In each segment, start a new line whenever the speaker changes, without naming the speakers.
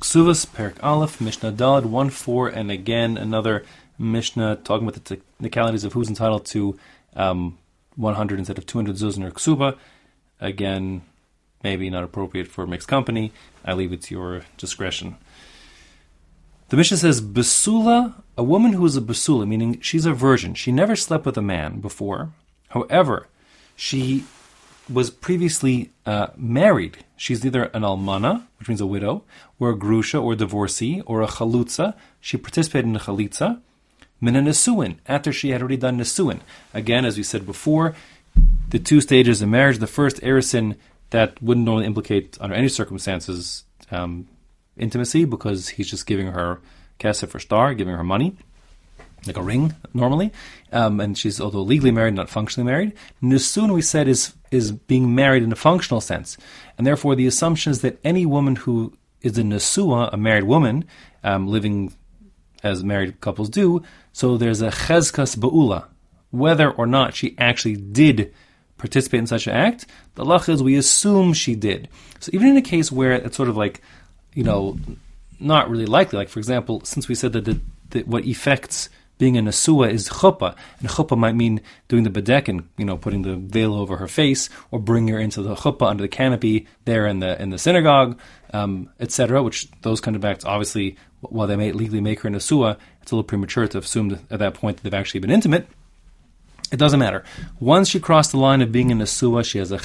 Ksuvas, Perik Aleph, Mishnah Dalad, 1 4, and again another Mishnah talking about the technicalities of who's entitled to um, 100 instead of 200 zuzn or ksuba. Again, maybe not appropriate for mixed company. I leave it to your discretion. The Mishnah says, Basula, a woman who is a Basula, meaning she's a virgin. She never slept with a man before. However, she was previously uh, married. She's either an almana, which means a widow, or a grusha, or a divorcee, or a chalutza. She participated in a chalitza. Mina nesuin, after she had already done nesuin. Again, as we said before, the two stages of marriage. The first, erisin, that wouldn't normally implicate, under any circumstances, um, intimacy, because he's just giving her kesef for star, giving her money like a ring normally, um, and she's although legally married, not functionally married. Nisun, we said, is is being married in a functional sense, and therefore the assumption is that any woman who is a nesua, a married woman, um, living as married couples do, so there's a chezkas ba'ula, whether or not she actually did participate in such an act. The lach is we assume she did. So even in a case where it's sort of like, you know, not really likely, like for example, since we said that the, the what effects being a Nasua is chuppah, and chuppah might mean doing the bedekin, you know, putting the veil over her face, or bringing her into the chuppah under the canopy there in the in the synagogue, um, etc. Which those kind of acts, obviously, while they may legally make her a Nasua, it's a little premature to assume at that point that they've actually been intimate. It doesn't matter. Once she crossed the line of being a Nasua, she has a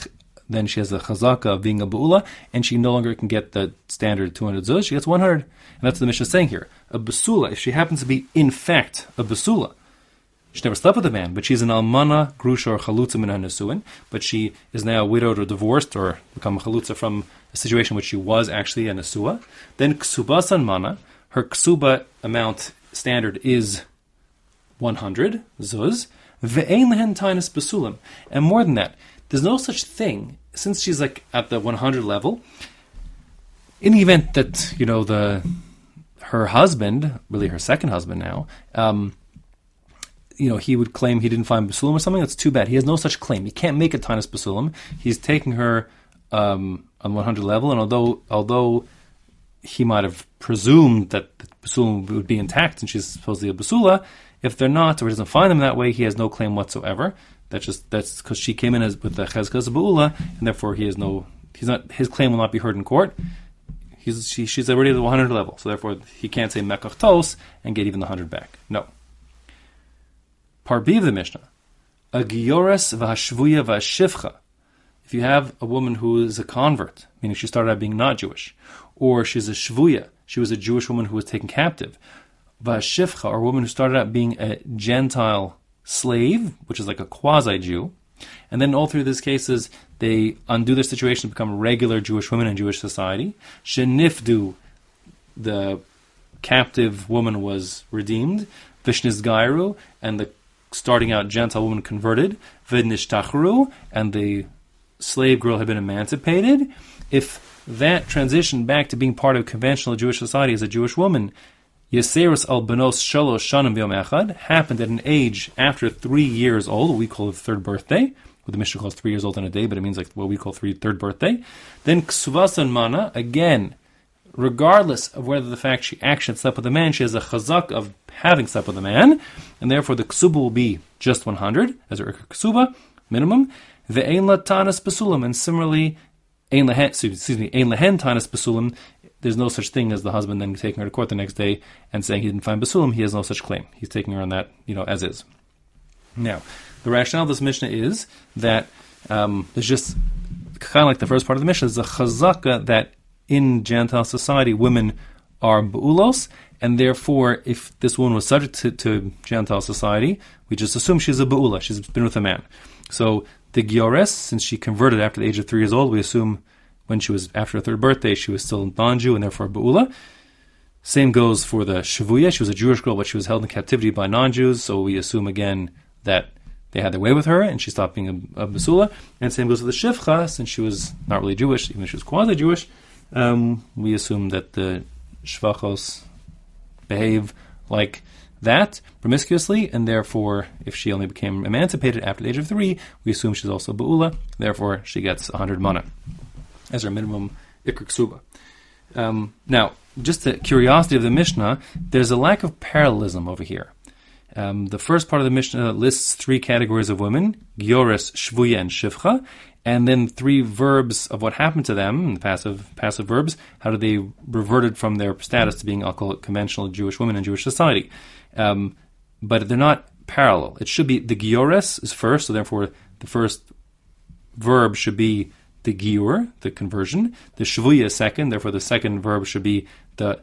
then she has a chazaka of being a bu'ula, and she no longer can get the standard 200 zuz, she gets 100. And that's what the Mishnah is saying here. A basula, if she happens to be in fact a basula, she never slept with a man, but she's an almana, grusha, or chalutza min nesuin, but she is now widowed or divorced or become a chalutza from a situation in which she was actually a nesua. Then ksubas almana, her ksuba amount standard is 100 zuz, ve'ein lehen tainis basulim. And more than that, there's no such thing since she's like at the 100 level. In the event that you know the her husband, really her second husband now, um, you know, he would claim he didn't find basulim or something. That's too bad. He has no such claim. He can't make a tainus basulim. He's taking her um, on 100 level, and although although he might have presumed that the basulim would be intact and she's supposedly a basula, if they're not, or he doesn't find them that way, he has no claim whatsoever. That's just that's because she came in as with the chezkas ba'ula, and therefore he has no. He's not. His claim will not be heard in court. He's she, she's already at the 100 level, so therefore he can't say mekach tos and get even the 100 back. No. Part B of the Mishnah, a giores v'hashvuya v'hashivcha. If you have a woman who is a convert, meaning she started out being not Jewish, or she's a shvuya, she was a Jewish woman who was taken captive, v'hashivcha, or a woman who started out being a Gentile slave, which is like a quasi Jew. And then all through these cases, they undo their situation to become regular Jewish women in Jewish society. Shenifdu, the captive woman was redeemed. Vishnizgairu, and the starting out Gentile woman converted. Vidnishtachru, and the slave girl had been emancipated. If that transition back to being part of conventional Jewish society as a Jewish woman Yeserus al Benos Shalosh Shanim Yom Echad happened at an age after three years old, we call the third birthday. What the Mishnah calls three years old in a day, but it means like what we call three third birthday. Then Ksuvasan Mana, again, regardless of whether the fact she actually slept with a man, she has a chazak of having slept with a man, and therefore the ksuba will be just 100, as a ksuba, minimum. The ein latanas basulam, and similarly, ein lehen, excuse me, ein lehen tanas basulam, there's no such thing as the husband then taking her to court the next day and saying he didn't find basulim. He has no such claim. He's taking her on that, you know, as is. Now, the rationale of this Mishnah is that um, there's just kind of like the first part of the Mishnah is a chazaka that in Gentile society women are ba'ulos, and therefore, if this woman was subject to, to Gentile society, we just assume she's a ba'ula. She's been with a man. So the giores, since she converted after the age of three years old, we assume when she was after her third birthday, she was still non-Jew and therefore Ba'ula. Same goes for the Shavuya. She was a Jewish girl, but she was held in captivity by non-Jews, so we assume again that they had their way with her and she stopped being a, a Basula. And same goes with the Shivcha, since she was not really Jewish, even if she was quasi-Jewish, um, we assume that the Shvachos behave like that promiscuously, and therefore, if she only became emancipated after the age of three, we assume she's also Ba'ula, therefore she gets 100 mana as our minimum ikr ksuba. Um, now, just the curiosity of the Mishnah, there's a lack of parallelism over here. Um, the first part of the Mishnah lists three categories of women: Giores, Shvuya, and Shivcha, and then three verbs of what happened to them, the passive passive verbs. How did they reverted from their status to being, conventional Jewish women in Jewish society? Um, but they're not parallel. It should be the Giores is first, so therefore the first verb should be the giur, the conversion. The shvuya second, therefore the second verb should be the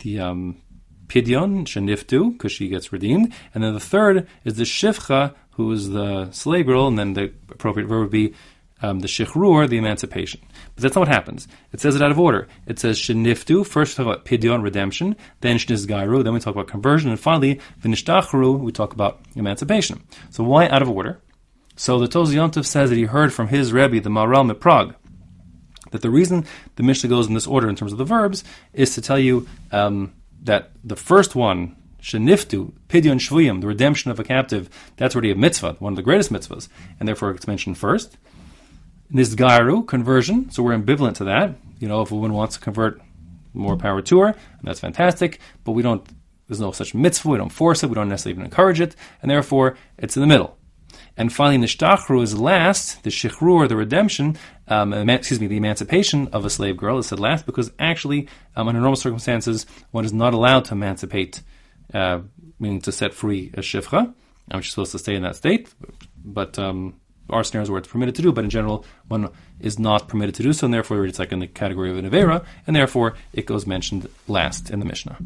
the um, pidyon sheniftu, because she gets redeemed, and then the third is the shivcha, who is the slave girl, and then the appropriate verb would be um, the shichrur, the emancipation. But that's not what happens. It says it out of order. It says sheniftu, first we talk about pidyon, redemption, then shnizgairu, then we talk about conversion, and finally vinishtachru, we talk about emancipation. So why out of order? So the Toz says that he heard from his Rebbe, the Maharal Prague, that the reason the Mishnah goes in this order in terms of the verbs is to tell you um, that the first one, Sheniftu, Pidyon Shvuyim, the redemption of a captive, that's already a mitzvah, one of the greatest mitzvahs, and therefore it's mentioned first. Nizgaru, conversion, so we're ambivalent to that. You know, if a woman wants to convert, more power to her, and that's fantastic, but we don't, there's no such mitzvah, we don't force it, we don't necessarily even encourage it, and therefore it's in the middle. And finally, nishtachru is last, the shichrur, the redemption, um, excuse me, the emancipation of a slave girl is said last because actually, um, under normal circumstances, one is not allowed to emancipate, uh, meaning to set free a shivcha. I'm just supposed to stay in that state, but um, our scenarios where it's permitted to do, but in general, one is not permitted to do so, and therefore it's like in the category of an avera, and therefore it goes mentioned last in the Mishnah.